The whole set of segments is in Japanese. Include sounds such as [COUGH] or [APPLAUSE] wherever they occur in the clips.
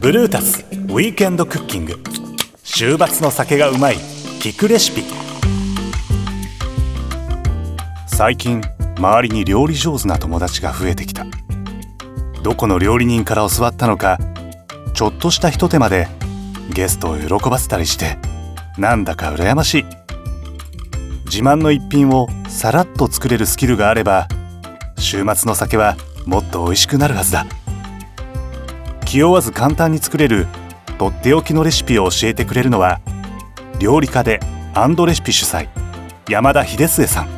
ブルータスウィークエンドクッキング。週末の酒がうまい聞くレシピ。最近周りに料理上手な友達が増えてきた。どこの料理人から教わったのかちょっとしたひと手間でゲストを喜ばせたりしてなんだか羨ましい。自慢の一品をさらっと作れるスキルがあれば週末の酒はもっと美味しくなるはずだ。気負わず簡単に作れるとっておきのレシピを教えてくれるのは料理家でアンドレシピ主催山田秀末さん。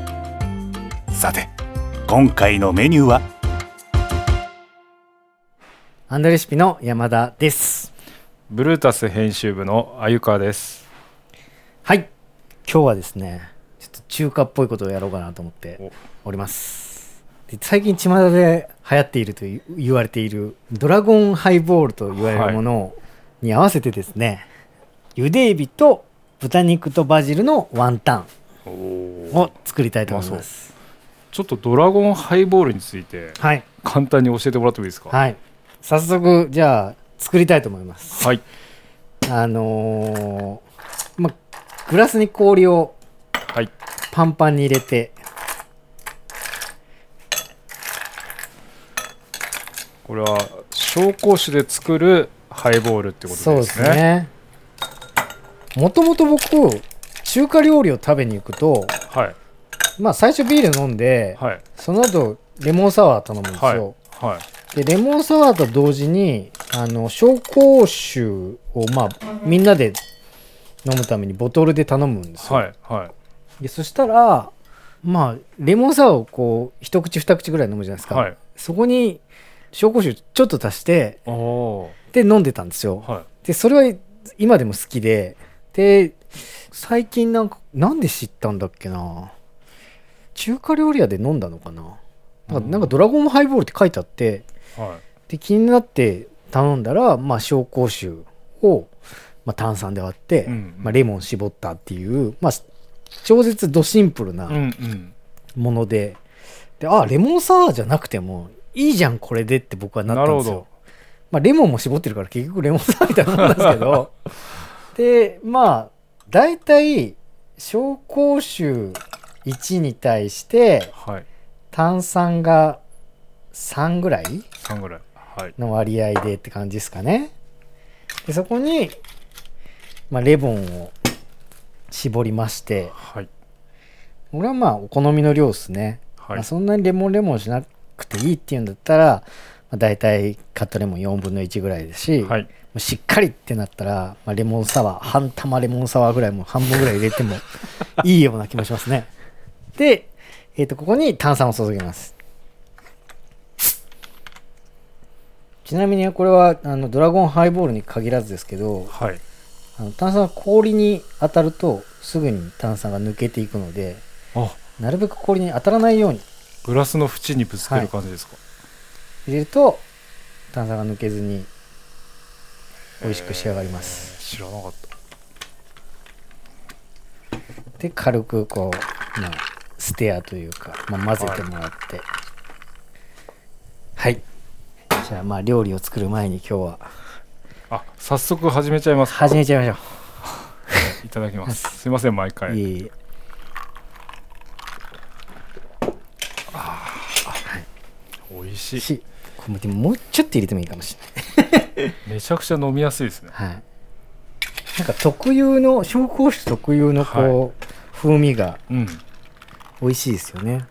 さて今回のメニューは？アンドレシピの山田です。ブルータス編集部の鮎川です。はい。今日はですねちょっと中華っぽいことをやろうかなと思っております。で最近巷で流行っていると言われているドラゴンハイボールと言われるものに合わせてですね、茹でエビと豚肉とバジルのワンタンを作りたいと思いますちょっとドラゴンハイボールについてはい簡単に教えてもらってもいいですか？はい早速じゃあ作りたいと思いますはい。あのーまグラスに氷をはい。パンパンに入れてこれは紹興酒で作るハイボールってことですね。そうですねもともと僕中華料理を食べに行くとはい。まあ最初ビール飲んで、はい。その後レモンサワー頼むんですはい。よ、はい。でレモンサワーと同時にあの紹興酒をまあみんなで飲むためにボトルで頼むんですよ、はい。はい。でそしたらまあレモンサワーをこう一口二口ぐらい飲むじゃないですか、はい。そこに紹興酒ちょっと足してで飲んでたんですよー。はい。でそれは今でも好きでで最近なんかなんで知ったんだっけな？中華料理屋で飲んだのかな？なんかドラゴンハイボールって書いてあってはで気になって頼んだらまあ紹興酒を、まあ、炭酸で割って、うんまあ、レモン絞ったっていう、まあ、超絶ドシンプルい。うなんうん。もので、であレモンサワーじゃなくてもいいじゃんこれでって僕はなったんですよなるほど。まあ、レモンも絞ってるから結局レモンサワーみたいなもんですけど [LAUGHS] でまあ大体紹興酒1に対してはい。炭酸が3ぐらい三ぐらい。はい。の割合でって感じですかねでそこに、まあ、レモンを絞りましてはい。これはまあお好みの量ですね、はいまあ、そんなにレモンレモンしなくていいっていうんだったら、まあ、大体カットレモン4分の1ぐらいですし、はい。もうしっかりってなったら、まあ、レモンサワー半玉レモンサワーぐらいもう半分ぐらい入れても [LAUGHS] いいような気もしますねで、えー、とここに炭酸を注ぎますちなみにこれはあのドラゴンハイボールに限らずですけどはい。あの炭酸は氷に当たるとすぐに炭酸が抜けていくのであ、なるべく氷に当たらないようにグラスの縁にぶつける感じですか？入れると炭酸が抜けずに美味しく仕上がりますえー。知らなかった。で軽くこう、まあ、ステアというか、まあ、混ぜてもらってはい、じゃあまあ料理を作る前に今日はあ、早速始めちゃいますか。始めちゃいましょいただきます。すいません、毎う、回。いえいえ美味しい。しこれでももうちょっと入れてもいいかもしれない [LAUGHS] めちゃくちゃ飲みやすいですね。はいなんか特有の紹興酒特有のこう、風味がうん。美味しいですよね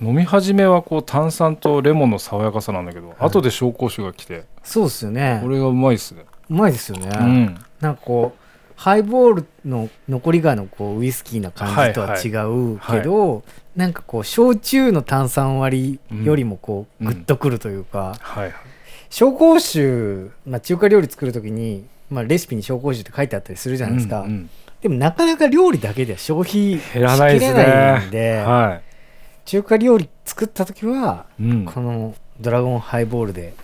飲み始めはこう炭酸とレモンの爽やかさなんだけど、後で紹興酒が来てそうですよねこれがうまいっすね。うまいですよね、うん。なんかこうハイボールの残りがのこうウイスキーな感じとは違うけど、なんかこう焼酎の炭酸割りよりもこううんグッとくるというか、はい。紹興酒、まあ、中華料理作る時に、まあ、レシピに紹興酒って書いてあったりするじゃないですか、うんうんでもなかなか料理だけでは消費減らないですしきれないね。んでは中華料理作った時は、い。うん。このドラゴンハイボールで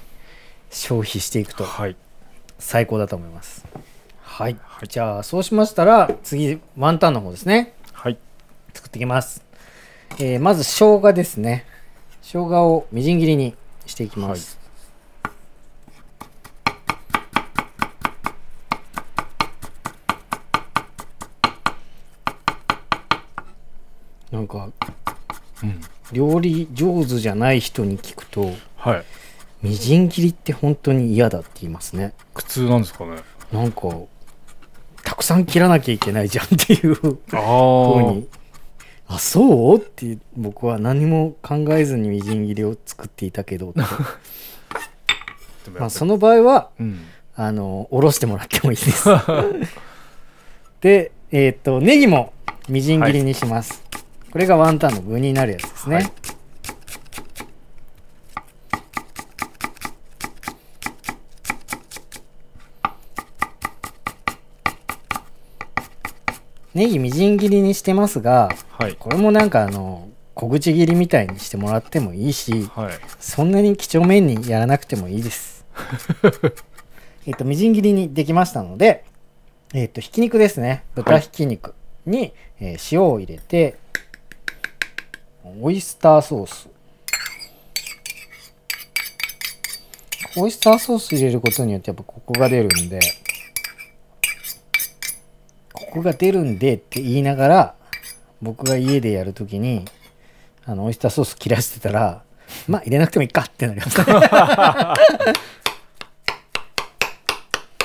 消費していくとはい。最高だと思いますはい、じゃあそうしましたら次ワンタンの方ですねはい。作っていきますえーまず生姜ですね。生姜をみじん切りにしていきます、なんかうん。料理上手じゃない人に聞くとはい。みじん切りって本当に嫌だって言いますね。苦痛なんですかね？なんかたくさん切らなきゃいけないじゃんっていうふうにあそう？って僕は何も考えずにみじん切りを作っていたけど [LAUGHS] まあその場合はうん。あのおろしてもらってもいいです。[LAUGHS] でえっ、とネギもみじん切りにします、これがワンタンの具になるやつですね、はいネギみじん切りにしてますがはいこれもなんかあの小口切りみたいにしてもらってもいいしはいそんなに几帳面にやらなくてもいいです。[LAUGHS] えっと、みじん切りにできましたので、えっと、ひき肉ですね。豚ひき肉に、えー塩を入れて、オイスターソース。オイスターソース入れることによってやっぱコクが出るんで、コクが出るんでって言いながら、僕が家でやるときに、あの、オイスターソース切らしてたら、まあ入れなくてもいいかってなりますね。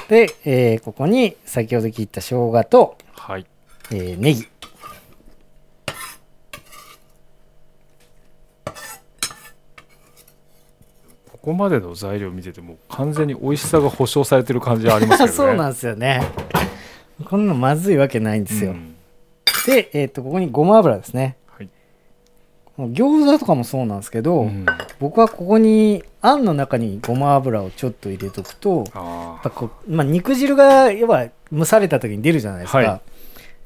で、えーここに先ほど切った生姜と、はいえーネギ。ここまでの材料見てても完全に美味しさが保証されてる感じはありますけどね [LAUGHS] そうなんですよね。こんなのまずいわけないんですよ。うん。で、えっ、と、ここにごま油ですね。はい。餃子とかもそうなんですけど、うん。僕はここにあんの中にごま油をちょっと入れとくと、こう、まあ、肉汁が要は蒸された時に出るじゃないですか、はい。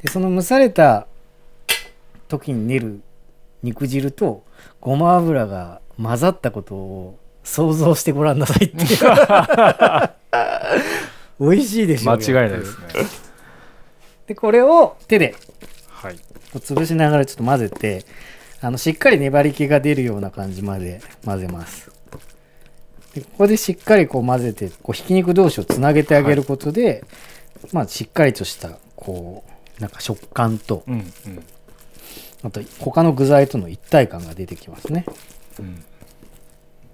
でその蒸された時に出る肉汁とごま油が混ざったことを想像してごらんなさいって [LAUGHS] 美味しいでしょあう間違いないですねでこれを手ではい。潰しながらちょっと混ぜてあのしっかり粘り気が出るような感じまで混ぜます。でここでしっかりこう混ぜてこうひき肉同士をつなげてあげることで、まあしっかりとしたこうなんか食感とうんうん。あと他の具材との一体感が出てきますね。うん。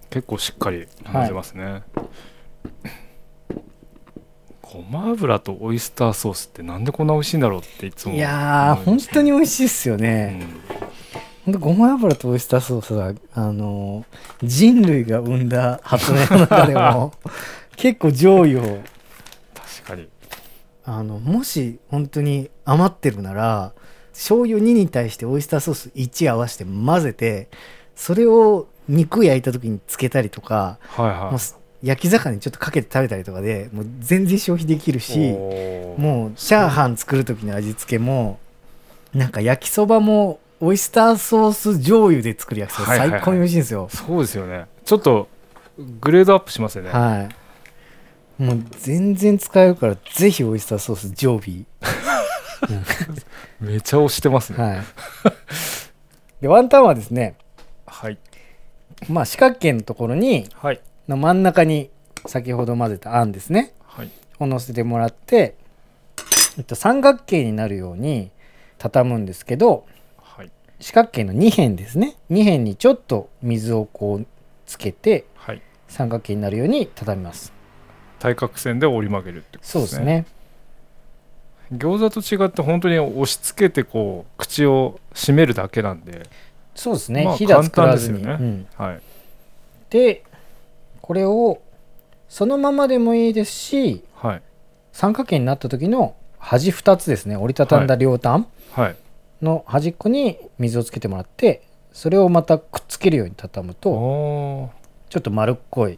結構しっかり混ぜますね、ごま油とオイスターソースってなんでこんな美味しいんだろうっていつもいやー本当に美味しいっすようね、ん。ほんとごま油とオイスターソースはあの人類が生んだ発明の中でも [LAUGHS] 結構上位を確かに。あのもし本当に余ってるなら醤油2に対してオイスターソース1合わせて混ぜてそれを肉焼いた時につけたりとか、はいはい焼き魚にちょっとかけて食べたりとかでもう全然消費できるしもうチャーハン作る時の味付けもなんか焼きそばもオイスターソース醤油で作る焼きそばはいはいはい最高に美味しいんですよ。そうですよねちょっとグレードアップしますよね、はい。もう全然使えるからぜひオイスターソース常備。[LAUGHS] めちゃ押してますねはい。で、ワンタンはですね、はいまあ四角形のところに、はいの真ん中に先ほど混ぜたあんですね、はいを乗せてもらって、えっと、三角形になるように畳むんですけど、はい四角形の2辺ですね。2辺にちょっと水をこうつけて、はい三角形になるように畳みます。対角線で折り曲げるってことですねそうですね。餃子と違って本当に押し付けてこう口を閉めるだけなんでそうですね。まあひだ作らずに。簡単うんはいでこれをそのままでもいいですしはい。三角形になった時の端2つですね。折りたたんだ両端はい。の端っこに水をつけてもらってそれをまたくっつけるように畳むとおちょっと丸っこい。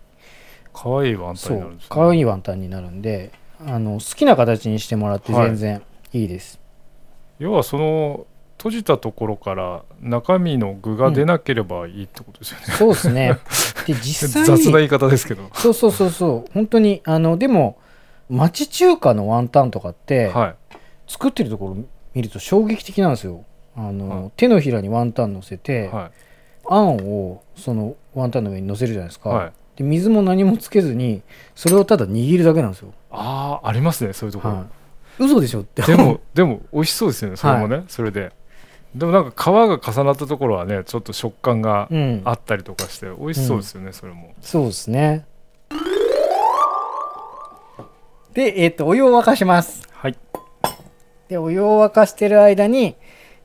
かわいいワンタンになるんですね。かわいいワンタンになるんであの好きな形にしてもらってはい。全然いいです、要はその閉じたところから中身の具が出なければいいってことですよね、そうですね。[LAUGHS] で実際に雑な言い方ですけど。そうそうそうそう。本当にあのでも町中華のワンタンとかって、はい。作ってるところ見ると衝撃的なんですよ。あの、はい。手のひらにワンタン乗せて、はあんをそのワンタンの上に乗せるじゃないですか、いはい。で水も何もつけずにそれをただ握るだけなんですよ、ああありますねそういうところ、はい、嘘でしょって。でもでも美味しそうですよねそれもね、それででもなんか皮が重なったところはねちょっと食感がうん。あったりとかして美味しそうですよね、それも。そうですね。でえっ、とお湯を沸かします。はい。でお湯を沸かしてる間に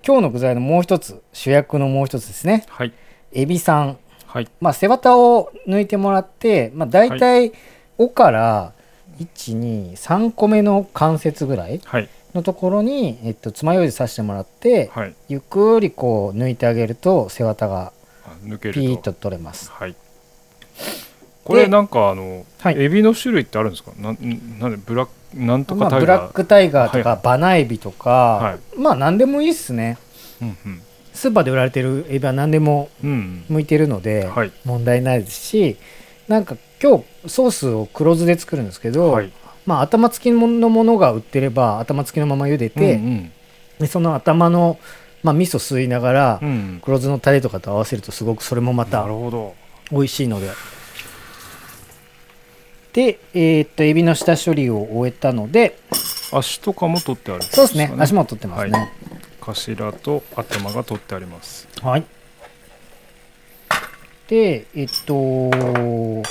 今日の具材のもう一つ主役のもう一つですね。はい。エビさん。はい。まあ背わたを抜いてもらって、まあ、大体「お」から123個目の関節ぐらいはいのところに、えっと、爪楊枝刺してもらってはい。ゆっくりこう抜いてあげると背わたがあ抜けると。ピーッと取れます。はい。これなんかあの、はい。エビの種類ってあるんですか？なんなんでブラックなんとまあ、かタイブラッガー、クタイガーとか、はバナエビとか、はまあ何でもいいっすね。うんうん。スーパーで売られてるエビは何でもうん。向いてるのではい。問題ないですしなんか今日ソースを黒酢で作るんですけど、はいまあ、頭付きのものが売ってれば頭付きのまま茹でて、うんでその頭の、まあ、味噌吸いながら、うん。うん黒酢のタレとかと合わせるとすごくそれもまなたるほど。美味しいので。でえーっとエビの下処理を終えたので足とかも取ってあるんそうですね。足もも取ってますね。頭と頭が取ってあります。はい、でえっと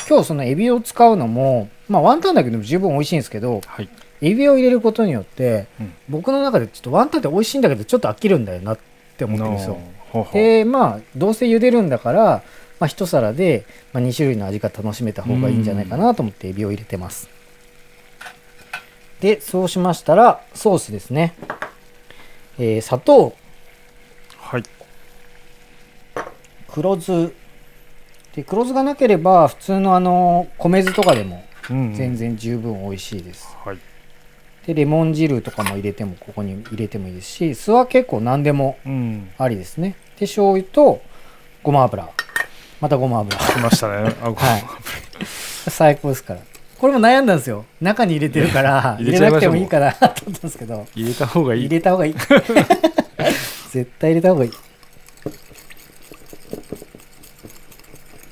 今日そのエビを使うのもまあワンタンだけでも十分美味しいんですけどはい。エビを入れることによって、うん。僕の中でちょっとワンタンって美味しいんだけどちょっと飽きるんだよなって思ってるんですよ。なあほうほう。でまあどうせ茹でるんだから、まあ、一皿で、まあ、2種類の味が楽しめた方がいいんじゃないかなと思ってエビを入れてます。でそうしましたらソースですね、えー砂糖。はい。黒酢で黒酢がなければ普通のあの米酢とかでもうん全然十分美味しいです、はい。でレモン汁とかも入れてもここに入れてもいいですし酢は結構何でもうん。ありですね。で醤油とごま油。またごま油。来ましたね。[LAUGHS] あごはい。最高ですから。これも悩んだんですよ。中に入れてるから [LAUGHS] 入入れなくてもいいかなと思ったんですけど。入れた方がい入いれた方がいい。[LAUGHS] 絶対入れた方がいい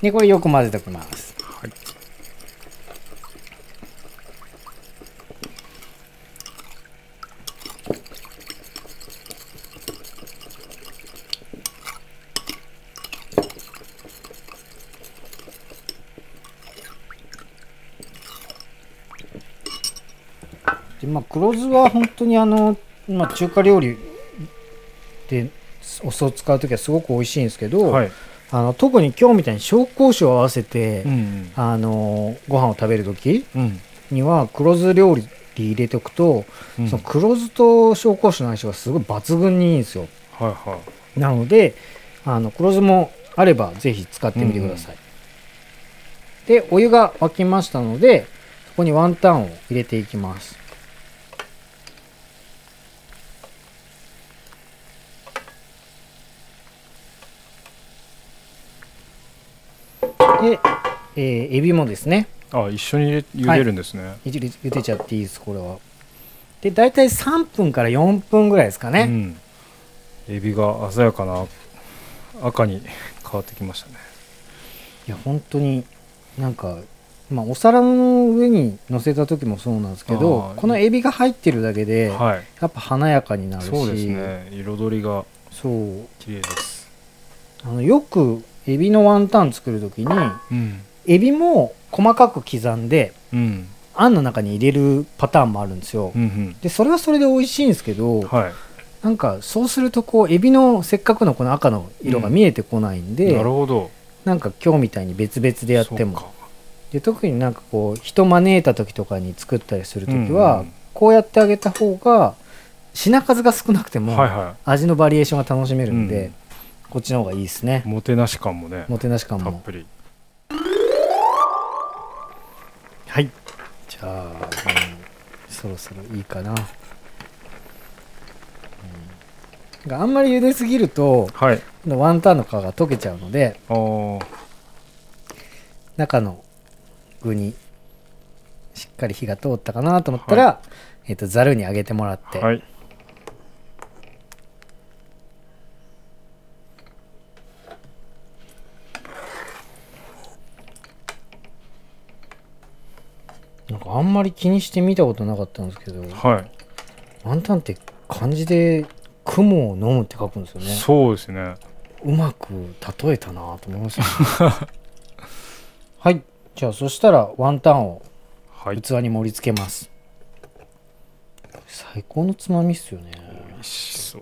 でこれよく混ぜておきます。はい。でまあ黒酢は本当にあの、まあ、中華料理でお酢を使う時はすごく美味しいんですけど、はいあの特に今日みたいに紹興酒を合わせて、うんあのご飯を食べる時うん。には黒酢料理に入れておくと、うん。その黒酢と紹興酒の相性がすごい抜群にいいんですよ。はいはい。なのであの黒酢もあればぜひ使ってみてください、でお湯が沸きましたのでそこにワンタンを入れていきますで、えーエビもですね。あ一緒に茹でるんですね、ゆでゆでちゃっていいですこれは。で大体3分から4分ぐらいですかね、うん、エビが鮮やかな赤に変わってきましたね。いや本当になんか、まあ、お皿の上に乗せた時もそうなんですけどこのエビが入ってるだけで、はい。やっぱ華やかになるし。そうですね。彩りがそう。綺麗です。あのよくエビのワンタン作る時にうん。エビも細かく刻んでうん。あんの中に入れるパターンもあるんですよ、うんでそれはそれで美味しいんですけど、うんはい。なんかそうするとこうエビのせっかくのこの赤の色が見えてこないんで、なるほど。なんか今日みたいに別々でやっても。で特になんかこう人招いた時とかに作ったりする時は、うん。うんこうやってあげた方が品数が少なくても味のバリエーションが楽しめるんで、うんこっちの方がいいですね。いもてなし感もね。もてなし感も。たっぷり。はい。じゃあ、うんそろそろいいかな、うん。あんまり茹ですぎるとはい。ワンタンの皮が溶けちゃうので中の具にしっかり火が通ったかなと思ったら、えっとざるにあげてもらって、はいあんまり気にして見たことなかったんですけどはい。ワンタンって漢字で雲を飲むって書くんですよね。そうですね。うまく例えたなと思いました、ね、[LAUGHS] はい。じゃあそしたらワンタンをはい。器に盛り付けます。最高のつまみっすよね。美味しそう。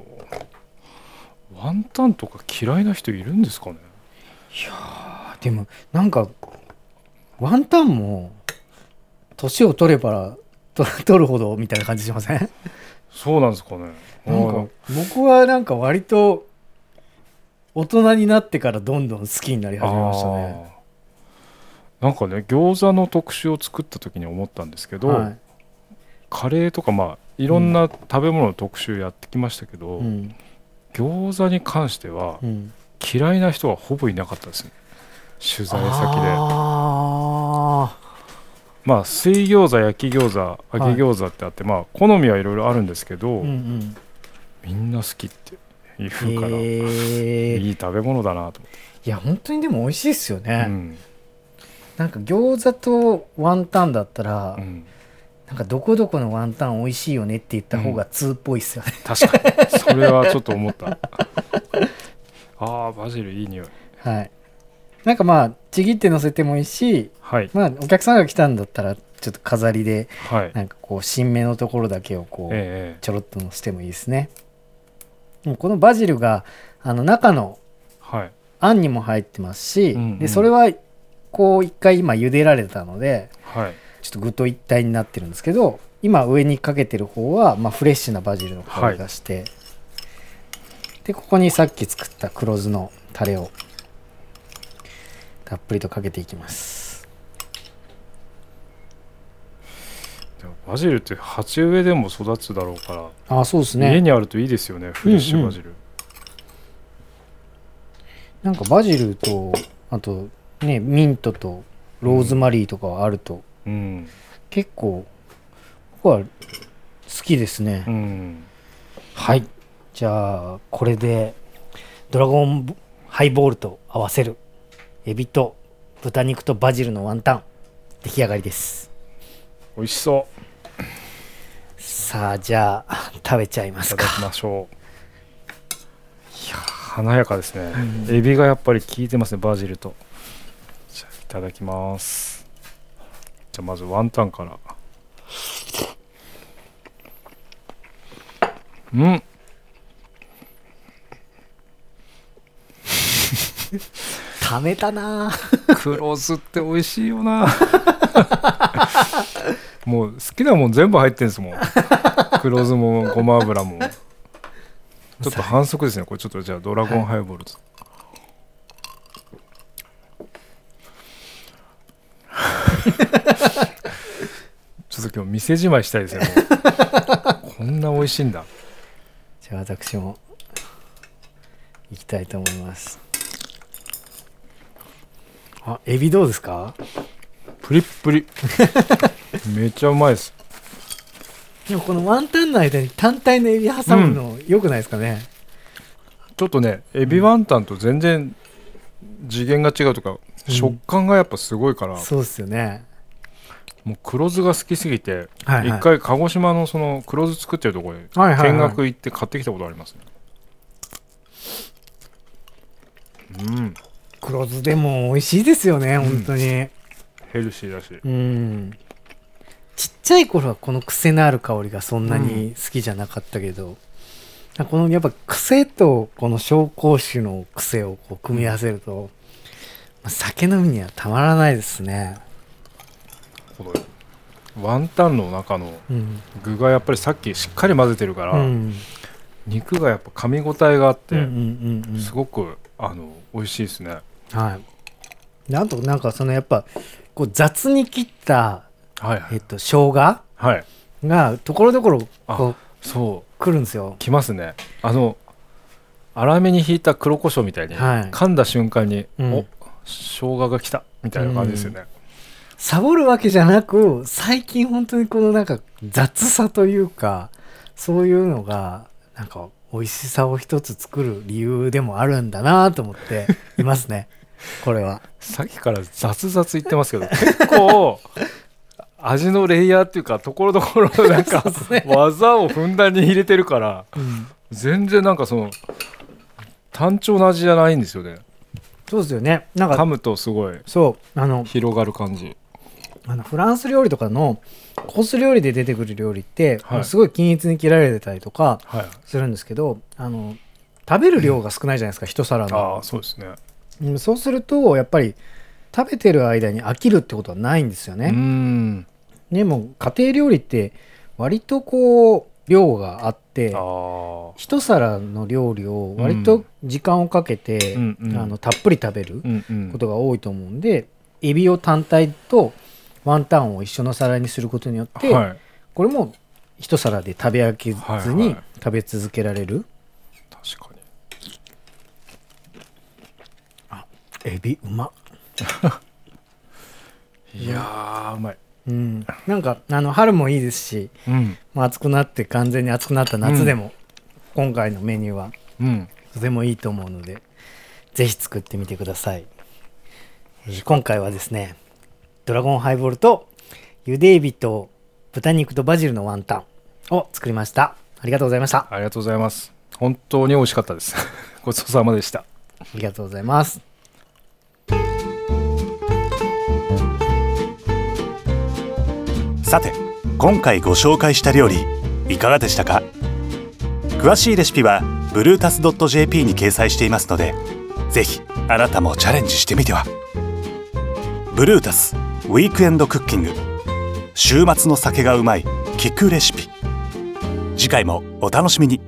ワンタンとか嫌いな人いるんですかね？でもなんかワンタンも年を取ればと取るほどみたいな感じしません？そうなんですかね。なんか僕はなんか割と大人になってからどんどん好きになり始めましたね。なんかね餃子の特集を作った時に思ったんですけど、はい。カレーとかまあいろんな食べ物の特集やってきましたけど、うん。餃子に関してはうん、嫌いな人はほぼいなかったですね。取材先で。あまあ水餃子焼き餃子揚げ餃子ってあって、まあ好みはいろいろあるんですけど、ーうんうん。みんな好きって言うから、へえいい食べ物だなと思って、いや本当にでも美味しいですよね、うん。なんか餃子とワンタンだったら、うん。なんかどこどこのワンタン美味しいよねって言った方が通っぽいっすよね、確かに。それはちょっと思った。あーバジルいい匂い。[LAUGHS] はいなんかまあちぎって乗せてもいいしはい。まあお客さんが来たんだったらちょっと飾りではい。なんかこう新芽のところだけをこう、ええちょろっと乗せてもいいですね。もうこのバジルがあの中のはい。あんにも入ってますし、うんうん。でそれはこう一回今茹でられたのではい。ちょっと具と一体になってるんですけど今上にかけてる方は、まあ、フレッシュなバジルの香りがして、でここにさっき作った黒酢のタレをたっぷりとかけていきます。バジルって鉢植えでも育つだろうから、あそうです家ねにあるといいですよねフレッシュバジル、なんかバジルとあとねミントとローズマリーとかはあると、うん。結構僕は好きですね、うん。はい。じゃあこれでドラゴンハイボールと合わせるエビと豚肉とバジルのワンタン。出来上がりです。美味しそさあじゃあ食べちゃいますか。ういただきましょう。いや華やかですね、エビがやっぱり効いてますねバジルと。じゃあいただきます。じゃあまずワンタンから。うんためたな。黒酢って美味しいよな。もう好きなもん全部入ってんですもん。黒酢もごま油も。ちょっと反則ですね。これちょっとじゃあドラゴンハイボールと、ちょっと今日店じまいしたいですね。こんな美味しいんだ。じゃあ私もいきたいと思いますあエビどうですか？プリップリ。[LAUGHS] めっちゃうまいです。でもこのワンタンの間に単体のエビ挟むのよくないですかね、ちょっとねエビワンタンと全然次元が違うとか、うん。食感がやっぱすごいから、そうっすよね。もう黒酢が好きすぎてはい、はい、一回鹿児島のその黒酢作ってるところではいはいはい。見学行って買ってきたことありますね、うん黒酢でも美味しいですよね、ん。本当に。ヘルシーだし。うん。ちっちゃい頃はこの癖のある香りがそんなに好きじゃなかったけど、このやっぱ癖とこの紹興酒の癖をこう組み合わせると、まあ酒飲みにはたまらないですね。このワンタンの中のうん、具がやっぱりさっきしっかり混ぜてるから、うん、肉がやっぱ噛み応えがあって、うんうんうんうん。すごくあの美味しいですねはい。であとなんかそのやっぱこう雑に切った、はいはい。えっと、生姜はい。がところどころこうそう。くるんですよ。きますね。あの粗めにひいた黒胡椒みたいに、はい。噛んだ瞬間に、うん。お生姜がきたみたいな感じですよね、サボるわけじゃなく最近本当にこのなんか雑さというかそういうのがなんか美味しさを一つ作る理由でもあるんだなと思っていますね [LAUGHS] これは。さっきから雑々言ってますけど結構 [LAUGHS] 味のレイヤーっていうかところどころなんか [LAUGHS] ね。技をふんだんに入れてるからうん。全然なんかその単調な味じゃないんですよね。そうですよね。なんか噛むとすごいそうあの広がる感じ。あのフランス料理とかのコース料理で出てくる料理って、はい。すごい均一に切られてたりとかはい。するんですけどあの食べる量が少ないじゃないですか、一皿あの。あそうですね。うんそうするとやっぱり食べてる間に飽きるってことはないんですようね、ん。でも家庭料理って割とこう量があって一皿の料理を割と時間をかけて、うんうんあのたっぷり食べるうんうん。ことが多いと思うんで、エビを単体とワンタンを一緒の皿にすることによって、はい。これも一皿で食べ飽きずはいにはい。食べ続けられる、確かにエビうま。っ [LAUGHS] いやーうまい。うん、なんかあの春もいいですし、うん。まあ、暑くなって完全に暑くなった夏でも、今回のメニューはうん。とてもいいと思うのでぜひ作ってみてください。えー今回はですねドラゴンハイボールとゆでエビと豚肉とバジルのワンタンを作りました。ありがとうございました。あありがとうございます。本当に美味しかったです。[LAUGHS] ごちそうさまでした。りがとうございますさて今回ご紹介した料理いかがでしたか？詳しいレシピはブルータス .jp に掲載していますのでぜひあなたもチャレンジしてみては。ブルータスウィークエンドクッキング。週末の酒がうまい聞くレシピ。次回もお楽しみに。